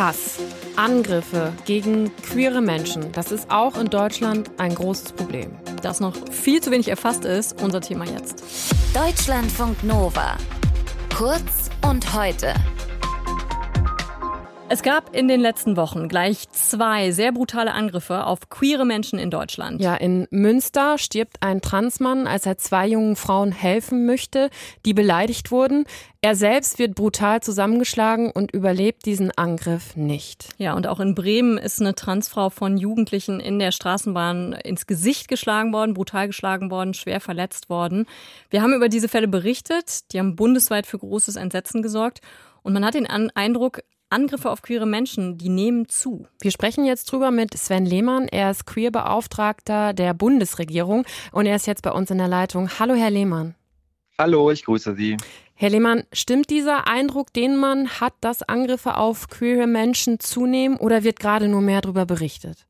Hass, Angriffe gegen queere Menschen, das ist auch in Deutschland ein großes Problem. Das noch viel zu wenig erfasst ist, unser Thema jetzt. Deutschlandfunk Nova. Kurz und heute. Es gab in den letzten Wochen gleich zwei sehr brutale Angriffe auf queere Menschen in Deutschland. Ja, in Münster stirbt ein Transmann, als er zwei jungen Frauen helfen möchte, die beleidigt wurden. Er selbst wird brutal zusammengeschlagen und überlebt diesen Angriff nicht. Ja, und auch in Bremen ist eine Transfrau von Jugendlichen in der Straßenbahn ins Gesicht geschlagen worden, brutal geschlagen worden, schwer verletzt worden. Wir haben über diese Fälle berichtet, die haben bundesweit für großes Entsetzen gesorgt. Und man hat den Eindruck, Angriffe auf queere Menschen, die nehmen zu. Wir sprechen jetzt drüber mit Sven Lehmann. Er ist Queerbeauftragter der Bundesregierung und er ist jetzt bei uns in der Leitung. Hallo, Herr Lehmann. Hallo, ich grüße Sie. Herr Lehmann, stimmt dieser Eindruck, den man hat, dass Angriffe auf queere Menschen zunehmen oder wird gerade nur mehr darüber berichtet?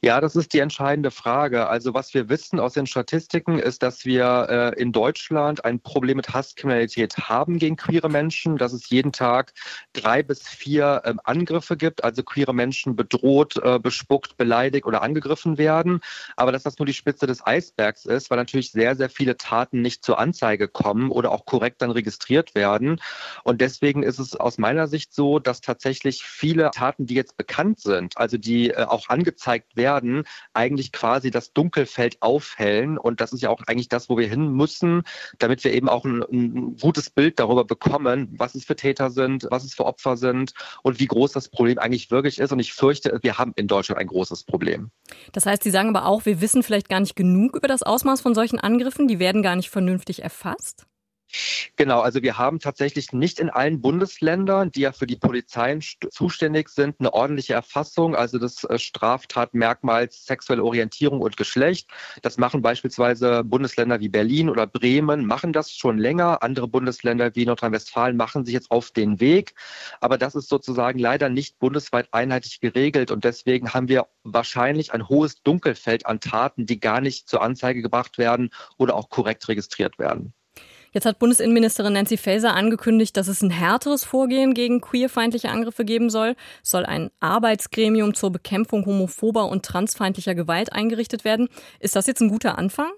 Ja, das ist die entscheidende Frage. Also was wir wissen aus den Statistiken ist, dass wir äh, in Deutschland ein Problem mit Hasskriminalität haben gegen queere Menschen, dass es jeden Tag drei bis vier ähm, Angriffe gibt, also queere Menschen bedroht, äh, bespuckt, beleidigt oder angegriffen werden. Aber dass das nur die Spitze des Eisbergs ist, weil natürlich sehr, sehr viele Taten nicht zur Anzeige kommen oder auch korrekt dann registriert werden. Und deswegen ist es aus meiner Sicht so, dass tatsächlich viele Taten, die jetzt bekannt sind, also die äh, auch angezeigt angezeigt werden, eigentlich quasi das Dunkelfeld aufhellen. Und das ist ja auch eigentlich das, wo wir hin müssen, damit wir eben auch ein, ein gutes Bild darüber bekommen, was es für Täter sind, was es für Opfer sind und wie groß das Problem eigentlich wirklich ist. Und ich fürchte, wir haben in Deutschland ein großes Problem. Das heißt, Sie sagen aber auch, wir wissen vielleicht gar nicht genug über das Ausmaß von solchen Angriffen. Die werden gar nicht vernünftig erfasst. Genau, also wir haben tatsächlich nicht in allen Bundesländern, die ja für die Polizeien zuständig sind, eine ordentliche Erfassung, also des äh, Straftatmerkmals sexuelle Orientierung und Geschlecht. Das machen beispielsweise Bundesländer wie Berlin oder Bremen, machen das schon länger. Andere Bundesländer wie Nordrhein-Westfalen machen sich jetzt auf den Weg. Aber das ist sozusagen leider nicht bundesweit einheitlich geregelt und deswegen haben wir wahrscheinlich ein hohes Dunkelfeld an Taten, die gar nicht zur Anzeige gebracht werden oder auch korrekt registriert werden. Jetzt hat Bundesinnenministerin Nancy Faeser angekündigt, dass es ein härteres Vorgehen gegen queerfeindliche Angriffe geben soll. Es soll ein Arbeitsgremium zur Bekämpfung homophober und transfeindlicher Gewalt eingerichtet werden. Ist das jetzt ein guter Anfang?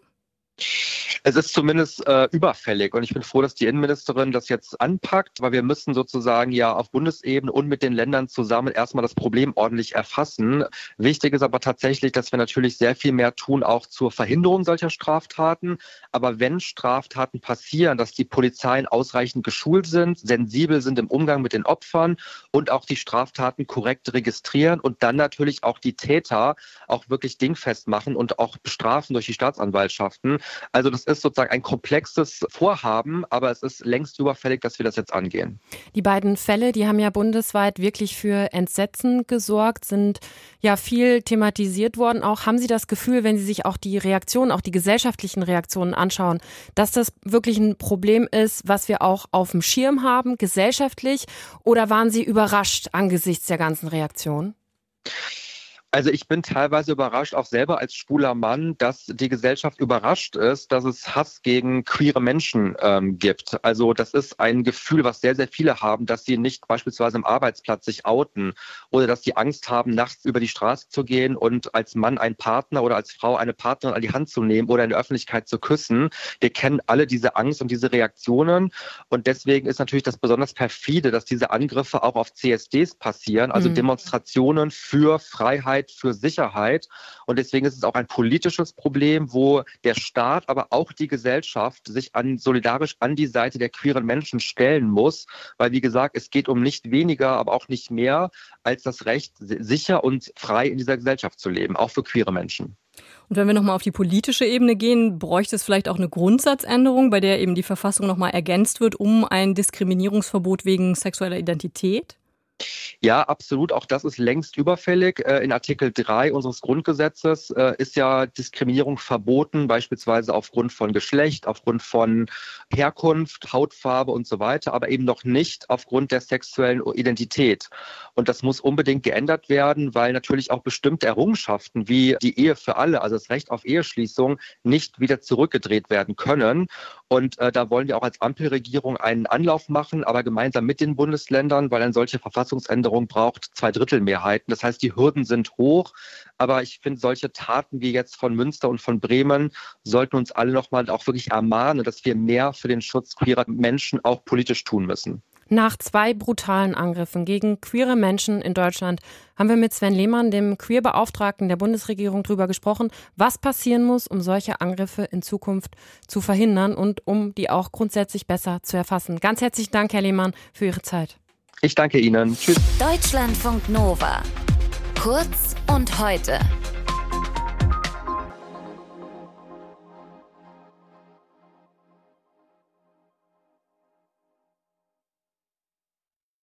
Es ist zumindest äh, überfällig und ich bin froh, dass die Innenministerin das jetzt anpackt, weil wir müssen sozusagen ja auf Bundesebene und mit den Ländern zusammen erstmal das Problem ordentlich erfassen. Wichtig ist aber tatsächlich, dass wir natürlich sehr viel mehr tun, auch zur Verhinderung solcher Straftaten. Aber wenn Straftaten passieren, dass die Polizeien ausreichend geschult sind, sensibel sind im Umgang mit den Opfern und auch die Straftaten korrekt registrieren und dann natürlich auch die Täter auch wirklich dingfest machen und auch bestrafen durch die Staatsanwaltschaften. Also das ist sozusagen ein komplexes Vorhaben, aber es ist längst überfällig, dass wir das jetzt angehen. Die beiden Fälle, die haben ja bundesweit wirklich für Entsetzen gesorgt, sind ja viel thematisiert worden. Auch haben Sie das Gefühl, wenn Sie sich auch die Reaktionen, auch die gesellschaftlichen Reaktionen anschauen, dass das wirklich ein Problem ist, was wir auch auf dem Schirm haben, gesellschaftlich? Oder waren Sie überrascht angesichts der ganzen Reaktionen? Also ich bin teilweise überrascht, auch selber als schwuler Mann, dass die Gesellschaft überrascht ist, dass es Hass gegen queere Menschen ähm, gibt. Also das ist ein Gefühl, was sehr, sehr viele haben, dass sie nicht beispielsweise im Arbeitsplatz sich outen oder dass sie Angst haben, nachts über die Straße zu gehen und als Mann einen Partner oder als Frau eine Partnerin an die Hand zu nehmen oder in der Öffentlichkeit zu küssen. Wir kennen alle diese Angst und diese Reaktionen und deswegen ist natürlich das besonders perfide, dass diese Angriffe auch auf CSDs passieren, also mhm. Demonstrationen für Freiheit Sicherheit für Sicherheit. Und deswegen ist es auch ein politisches Problem, wo der Staat, aber auch die Gesellschaft sich an, solidarisch an die Seite der queeren Menschen stellen muss. Weil, wie gesagt, es geht um nicht weniger, aber auch nicht mehr als das Recht, sicher und frei in dieser Gesellschaft zu leben, auch für queere Menschen. Und wenn wir nochmal auf die politische Ebene gehen, bräuchte es vielleicht auch eine Grundsatzänderung, bei der eben die Verfassung nochmal ergänzt wird um ein Diskriminierungsverbot wegen sexueller Identität? Ja, absolut. Auch das ist längst überfällig. Äh, in Artikel 3 unseres Grundgesetzes äh, ist ja Diskriminierung verboten, beispielsweise aufgrund von Geschlecht, aufgrund von Herkunft, Hautfarbe und so weiter, aber eben noch nicht aufgrund der sexuellen Identität. Und das muss unbedingt geändert werden, weil natürlich auch bestimmte Errungenschaften wie die Ehe für alle, also das Recht auf Eheschließung, nicht wieder zurückgedreht werden können. Und äh, da wollen wir auch als Ampelregierung einen Anlauf machen, aber gemeinsam mit den Bundesländern, weil eine solche Verfassungsänderung braucht Zweidrittelmehrheiten. Das heißt, die Hürden sind hoch. Aber ich finde, solche Taten wie jetzt von Münster und von Bremen sollten uns alle nochmal auch wirklich ermahnen, dass wir mehr für den Schutz queerer Menschen auch politisch tun müssen. Nach zwei brutalen Angriffen gegen queere Menschen in Deutschland haben wir mit Sven Lehmann, dem Queerbeauftragten der Bundesregierung, darüber gesprochen, was passieren muss, um solche Angriffe in Zukunft zu verhindern und um die auch grundsätzlich besser zu erfassen. Ganz herzlichen Dank, Herr Lehmann, für Ihre Zeit. Ich danke Ihnen. Tschüss. Deutschlandfunk Nova. Kurz und heute.